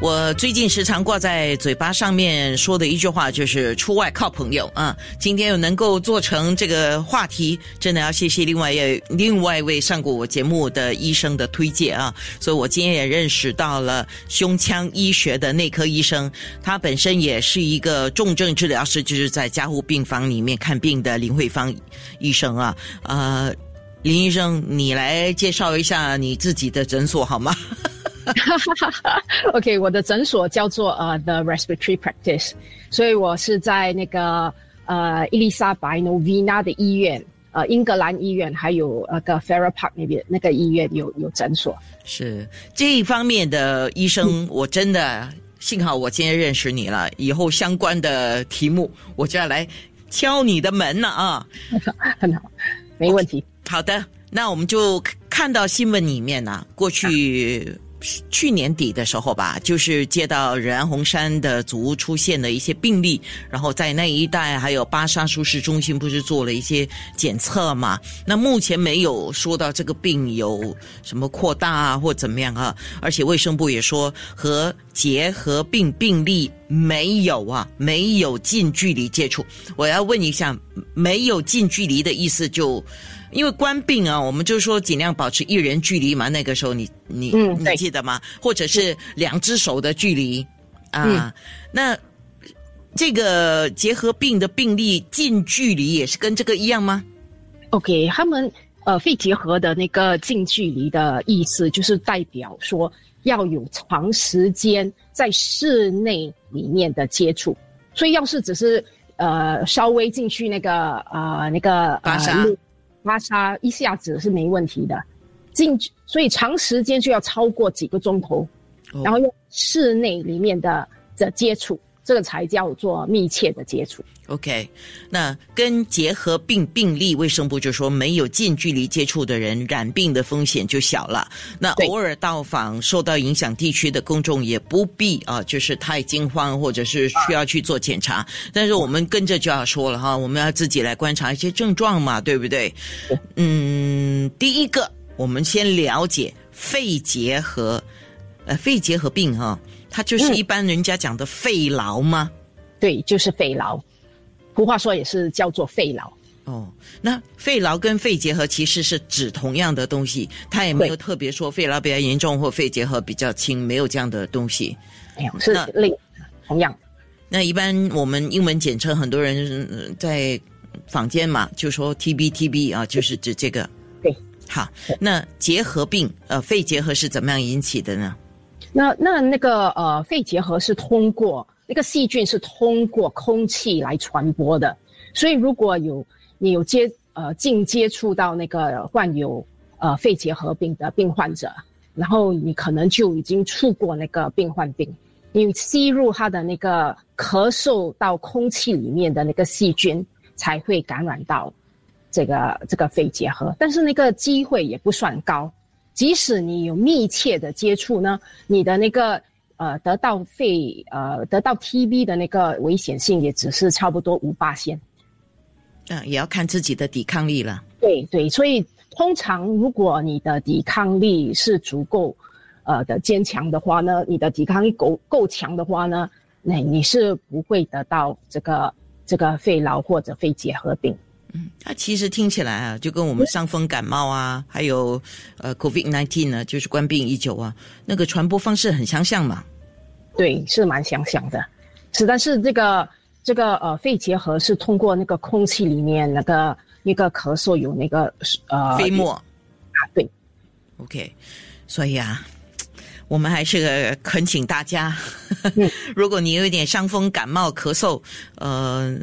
我最近时常挂在嘴巴上面说的一句话就是“出外靠朋友”啊。今天又能够做成这个话题，真的要谢谢另外一另外一位上过我节目的医生的推荐啊。所以我今天也认识到了胸腔医学的内科医生，他本身也是一个重症治疗师，就是在加护病房里面看病的林慧芳医生啊。呃，林医生，你来介绍一下你自己的诊所好吗 OK，我的诊所叫做呃 The Respiratory Practice，所以我是在那个呃伊丽莎白 Novena 的医院，呃英格兰医院，还有那个 Farrer Park 那边那个医院有有诊所。是这一方面的医生，我真的幸好我今天认识你了，以后相关的题目我就要来敲你的门了啊！很好，没问题。好的，那我们就看到新闻里面呢，过去。去年底的时候吧，就是接到仁安红山的族出现的一些病例，然后在那一带还有巴沙舒适中心不是做了一些检测嘛？那目前没有说到这个病有什么扩大啊或怎么样啊，而且卫生部也说和结核病病例没有啊，没有近距离接触。我要问一下，没有近距离的意思就？因为官病啊，我们就说尽量保持一人距离嘛。那个时候你你你记得吗？或者是两只手的距离啊？那这个结核病的病例近距离也是跟这个一样吗？OK，他们呃肺结核的那个近距离的意思就是代表说要有长时间在室内里面的接触，所以要是只是呃稍微进去那个呃那个巴沙。拉沙一下子是没问题的，进去所以长时间就要超过几个钟头，然后用室内里面的的接触，这个才叫做密切的接触。OK，那跟结核病病例，卫生部就说没有近距离接触的人染病的风险就小了。那偶尔到访受到影响地区的公众也不必啊，就是太惊慌或者是需要去做检查。但是我们跟着就要说了哈，我们要自己来观察一些症状嘛，对不对？嗯，第一个，我们先了解肺结核，呃，肺结核病哈，它就是一般人家讲的肺痨吗？对，就是肺痨。俗话说也是叫做肺痨哦。那肺痨跟肺结核其实是指同样的东西，它也没有特别说肺痨比较严重或肺结核比较轻，没有这样的东西。哎呀，是类同样。那一般我们英文简称，很多人在坊间嘛就说 TB TB 啊，就是指这个。对，好。那结核病，呃，肺结核是怎么样引起的呢？那那那个呃，肺结核是通过。那个细菌是通过空气来传播的，所以如果有你有接呃近接触到那个患有呃肺结核病的病患者，然后你可能就已经触过那个病患病，你吸入他的那个咳嗽到空气里面的那个细菌才会感染到这个这个肺结核，但是那个机会也不算高，即使你有密切的接触呢，你的那个。呃，得到肺呃得到 TB 的那个危险性也只是差不多五八线，嗯，也要看自己的抵抗力了。对对，所以通常如果你的抵抗力是足够呃的坚强的话呢，你的抵抗力够够强的话呢，那你是不会得到这个这个肺痨或者肺结核病。嗯，它其实听起来啊，就跟我们伤风感冒啊，还有呃 COVID nineteen 呢，就是冠病已久啊，那个传播方式很相像嘛。对，是蛮相像的，是，但是这个这个呃肺结核是通过那个空气里面那个那个咳嗽有那个呃飞沫啊，对，OK，所以啊，我们还是恳请大家，如果你有一点伤风感冒咳嗽，呃。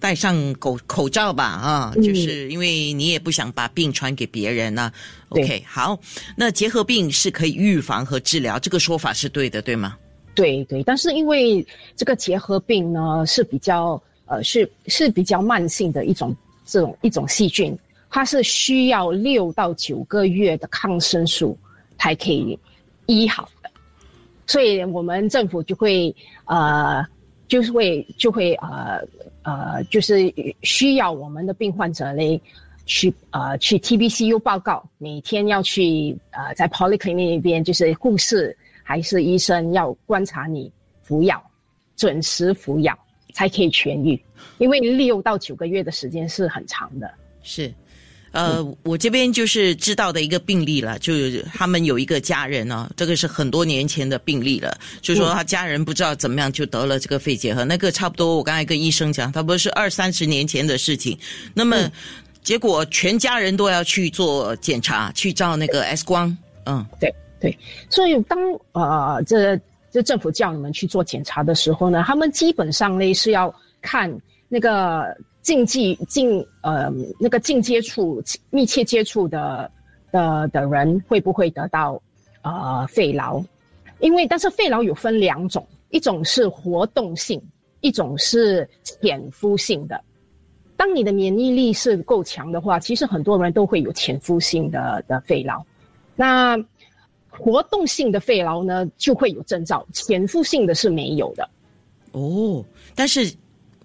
戴上口口罩吧，啊，就是因为你也不想把病传给别人呢。OK，好，那结核病是可以预防和治疗，这个说法是对的，对吗？对对，但是因为这个结核病呢是比较呃是是比较慢性的一种这种一种细菌，它是需要六到九个月的抗生素才可以医好的，所以我们政府就会呃就是会就会呃。呃，就是需要我们的病患者嘞去呃去 TBCU 报告，每天要去呃在 polyclinic 那边，就是护士还是医生要观察你服药，准时服药才可以痊愈，因为六到九个月的时间是很长的。是。呃，我这边就是知道的一个病例了，就是他们有一个家人呢，这个是很多年前的病例了，就说他家人不知道怎么样就得了这个肺结核，那个差不多我刚才跟医生讲，他不是二三十年前的事情，那么结果全家人都要去做检查，去照那个 X 光，嗯，对对，所以当呃这这政府叫你们去做检查的时候呢，他们基本上呢是要看那个。近距近呃那个近接触密切接触的的的人会不会得到呃肺痨？因为但是肺痨有分两种，一种是活动性，一种是潜伏性的。当你的免疫力是够强的话，其实很多人都会有潜伏性的的肺痨。那活动性的肺痨呢，就会有征兆，潜伏性的是没有的。哦，但是。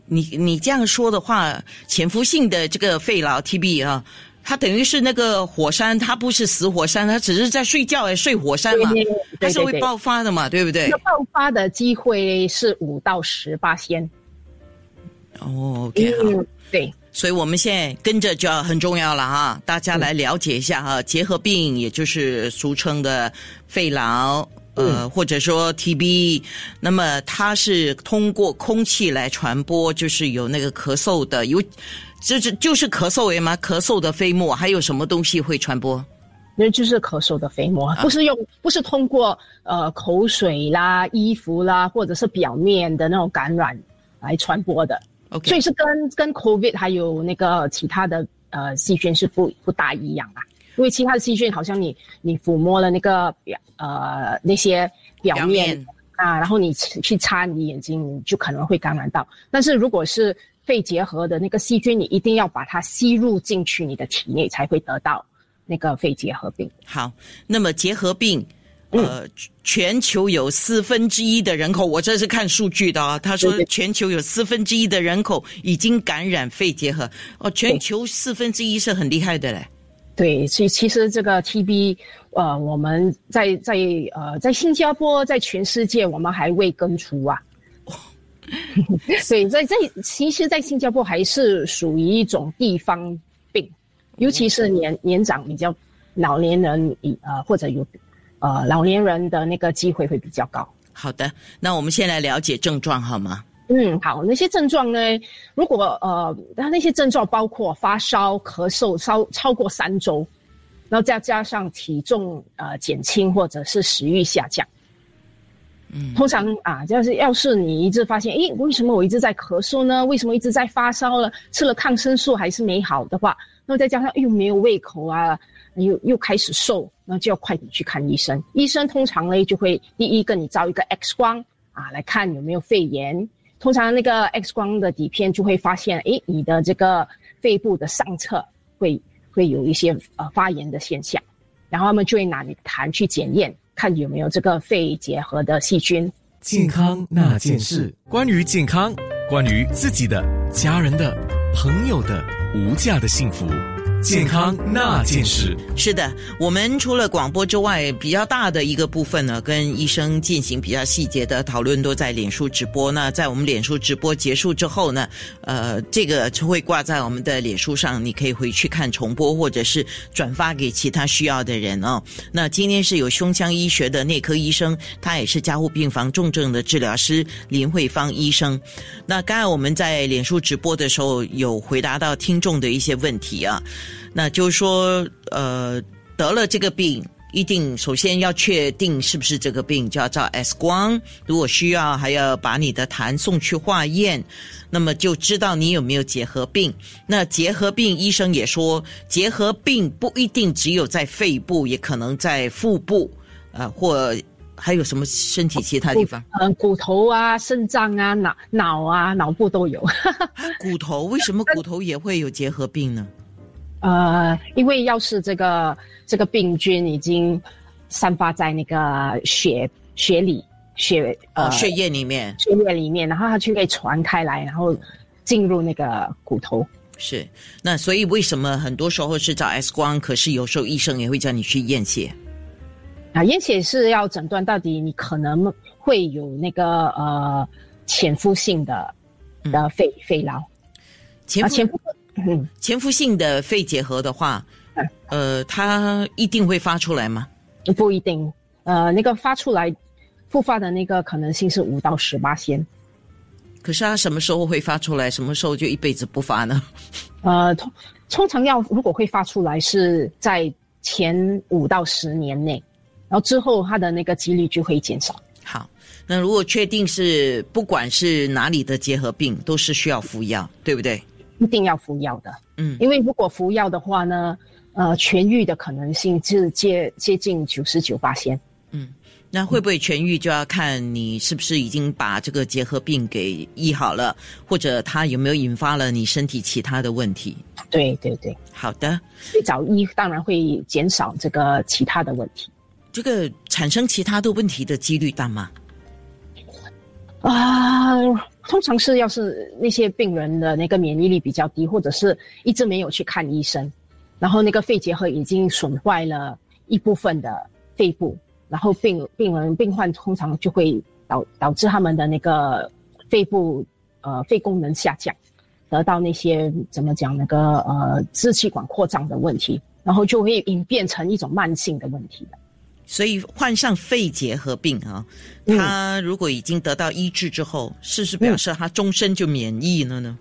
你你这样说的话，潜伏性的这个肺痨 TB 啊，它等于是那个火山，它不是死火山，它只是在睡觉哎，睡火山嘛，它是会爆发的嘛，对不对？爆发的机会是五到十八先。哦，OK，好，对，所以我们现在跟着就要很重要了哈，大家来了解一下哈，结核病，也就是俗称的肺痨。呃，或者说 TB，那么它是通过空气来传播，就是有那个咳嗽的，有，就是就是咳嗽诶吗？咳嗽的飞沫，还有什么东西会传播？那就是咳嗽的飞沫，不是用，不是通过呃口水啦、衣服啦，或者是表面的那种感染来传播的。OK，所以是跟跟 COVID 还有那个其他的呃细菌是不不大一样啊。因为其他的细菌，好像你你抚摸了那个表呃那些表面啊，然后你去擦你眼睛，你就可能会感染到。但是如果是肺结核的那个细菌，你一定要把它吸入进去你的体内，才会得到那个肺结核病。好，那么结核病，呃，全球有四分之一的人口，我这是看数据的啊。他说全球有四分之一的人口已经感染肺结核，哦，全球四分之一是很厉害的嘞。对，其其实这个 TB，呃，我们在在呃在新加坡，在全世界，我们还未根除啊。所以在在其实，在新加坡还是属于一种地方病，尤其是年年长比较老年人，呃或者有呃老年人的那个机会会比较高。好的，那我们先来了解症状好吗？嗯，好，那些症状呢？如果呃，那那些症状包括发烧、咳嗽，超超过三周，然后再加上体重呃减轻或者是食欲下降。嗯，通常啊，就是要是你一直发现，诶，为什么我一直在咳嗽呢？为什么一直在发烧了？吃了抗生素还是没好的话，那再加上又没有胃口啊，又又开始瘦，那就要快点去看医生。医生通常呢就会第一跟你照一个 X 光啊，来看有没有肺炎。通常那个 X 光的底片就会发现，哎，你的这个肺部的上侧会会有一些呃发炎的现象，然后他们就会拿你痰去检验，看有没有这个肺结核的细菌。健康那件事，关于健康，关于自己的、家人的、朋友的无价的幸福。健康那件事是的，我们除了广播之外，比较大的一个部分呢，跟医生进行比较细节的讨论，都在脸书直播。那在我们脸书直播结束之后呢，呃，这个就会挂在我们的脸书上，你可以回去看重播，或者是转发给其他需要的人哦。那今天是有胸腔医学的内科医生，他也是加护病房重症的治疗师林慧芳医生。那刚才我们在脸书直播的时候，有回答到听众的一些问题啊。那就是说，呃，得了这个病，一定首先要确定是不是这个病，就要照 X 光。如果需要，还要把你的痰送去化验，那么就知道你有没有结核病。那结核病，医生也说，结核病不一定只有在肺部，也可能在腹部，呃，或还有什么身体其他地方？嗯，骨头啊，肾脏啊，脑脑啊，脑部都有。骨头为什么骨头也会有结核病呢？呃，因为要是这个这个病菌已经散发在那个血血里血呃血液里面血液里面，然后它就可以传开来，然后进入那个骨头。是，那所以为什么很多时候是找 X 光，可是有时候医生也会叫你去验血？啊，验血是要诊断到底你可能会有那个呃潜伏性的的肺肺痨。潜伏潜伏，嗯，潜伏性的肺结核的话，呃，它一定会发出来吗？不一定。呃，那个发出来复发的那个可能性是五到十八先。可是它什么时候会发出来？什么时候就一辈子不发呢？呃，通通常要如果会发出来是在前五到十年内，然后之后它的那个几率就会减少。好，那如果确定是不管是哪里的结核病，都是需要服药，对不对？一定要服药的，嗯，因为如果服药的话呢，呃，痊愈的可能性是接接近九十九八先。那会不会痊愈，就要看你是不是已经把这个结核病给医好了，或者它有没有引发了你身体其他的问题。对对对，好的，最早医当然会减少这个其他的问题这个产生其他的问题的几率大吗？啊。通常是要是那些病人的那个免疫力比较低，或者是一直没有去看医生，然后那个肺结核已经损坏了一部分的肺部。然后病病人病患通常就会导导致他们的那个肺部呃肺功能下降，得到那些怎么讲那个呃支气管扩张的问题，然后就会演变成一种慢性的问题所以患上肺结核病啊，他如果已经得到医治之后，是不是表示他终身就免疫了呢？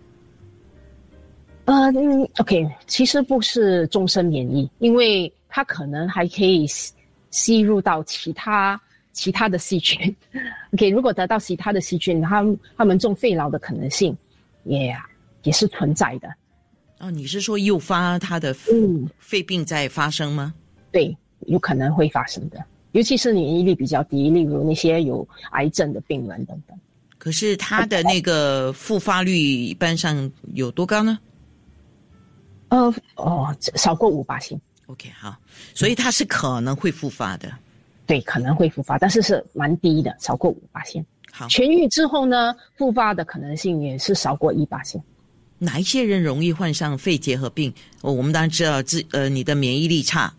呃嗯，OK，其实不是终身免疫，因为他可能还可以。吸入到其他其他的细菌，OK，如果得到其他的细菌，他他们中肺痨的可能性也也是存在的。哦，你是说诱发他的肺病在发生吗？对，有可能会发生的，尤其是免疫力比较低，例如那些有癌症的病人等等。可是他的那个复发率一般上有多高呢？呃，哦，少过五八星。OK，好，所以它是可能会复发的，对，可能会复发，但是是蛮低的，少过五八线。好，痊愈之后呢，复发的可能性也是少过一八线。哪一些人容易患上肺结核病？哦，我们当然知道，自呃，你的免疫力差。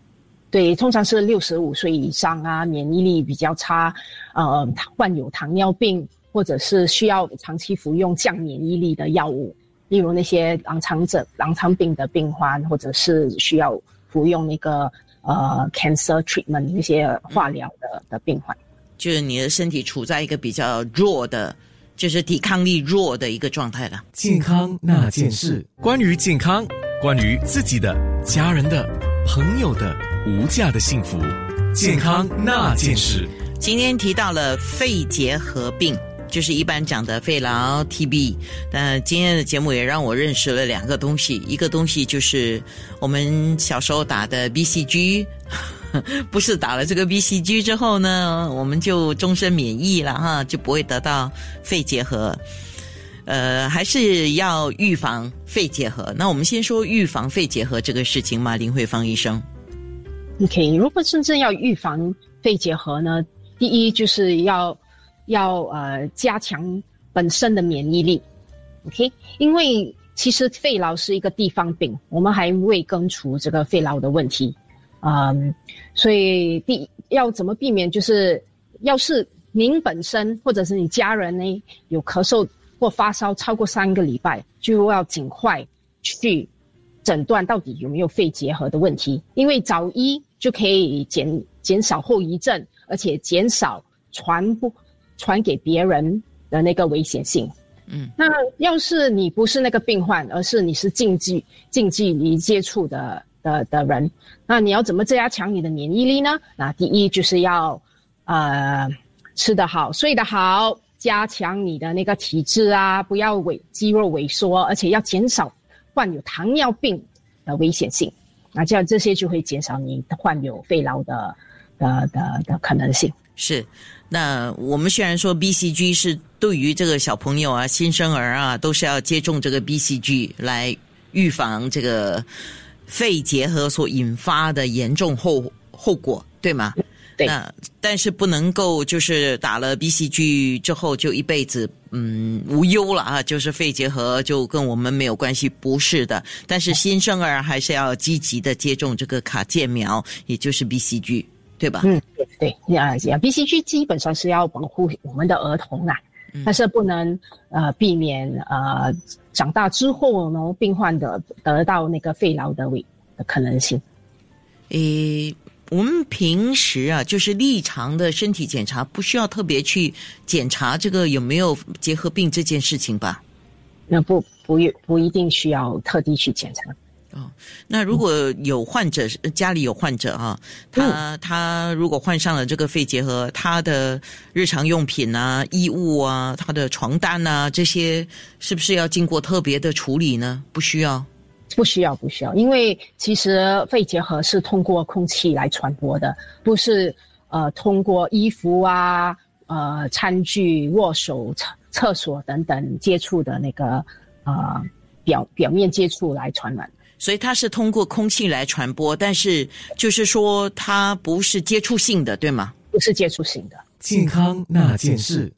对，通常是六十五岁以上啊，免疫力比较差，呃，患有糖尿病或者是需要长期服用降免疫力的药物，例如那些狼疮症、狼疮病的病患，或者是需要。服用那个呃 cancer treatment 那些化疗的的病患，就是你的身体处在一个比较弱的，就是抵抗力弱的一个状态了。健康那件事，关于健康，关于自己的、家人的、朋友的无价的幸福，健康那件事。今天提到了肺结核病。就是一般讲的肺痨 TB，但今天的节目也让我认识了两个东西，一个东西就是我们小时候打的 BCG，不是打了这个 BCG 之后呢，我们就终身免疫了哈，就不会得到肺结核。呃，还是要预防肺结核。那我们先说预防肺结核这个事情嘛，林慧芳医生。OK，如果真正要预防肺结核呢，第一就是要。要呃加强本身的免疫力，OK？因为其实肺痨是一个地方病，我们还未根除这个肺痨的问题，嗯，所以第要怎么避免？就是要是您本身或者是你家人呢有咳嗽或发烧超过三个礼拜，就要尽快去诊断到底有没有肺结核的问题，因为早医就可以减减少后遗症，而且减少传播。传给别人的那个危险性，嗯，那要是你不是那个病患，而是你是近距近距离接触的的的人，那你要怎么加强你的免疫力呢？那第一就是要，呃，吃得好，睡得好，加强你的那个体质啊，不要萎肌肉萎缩，而且要减少患有糖尿病的危险性，那这样这些就会减少你患有肺痨的的的的可能性。是。那我们虽然说 BCG 是对于这个小朋友啊、新生儿啊，都是要接种这个 BCG 来预防这个肺结核所引发的严重后后果，对吗？对。那但是不能够就是打了 BCG 之后就一辈子嗯无忧了啊，就是肺结核就跟我们没有关系，不是的。但是新生儿还是要积极的接种这个卡介苗，也就是 BCG，对吧？嗯，对对呀呀，BCG 基本上是要保护我们的儿童啊，但是不能呃避免呃长大之后呢，病患的得到那个肺痨的危的可能性。诶，我们平时啊，就是日常的身体检查，不需要特别去检查这个有没有结核病这件事情吧？那不不一不一定需要特地去检查。哦，那如果有患者家里有患者啊，他他如果患上了这个肺结核，他的日常用品啊、衣物啊、他的床单啊这些，是不是要经过特别的处理呢？不需要。不需要，不需要，因为其实肺结核是通过空气来传播的，不是呃通过衣服啊、呃餐具、握手、厕厕所等等接触的那个呃表表面接触来传染。所以它是通过空气来传播，但是就是说它不是接触性的，对吗？不是接触性的。健康那件事。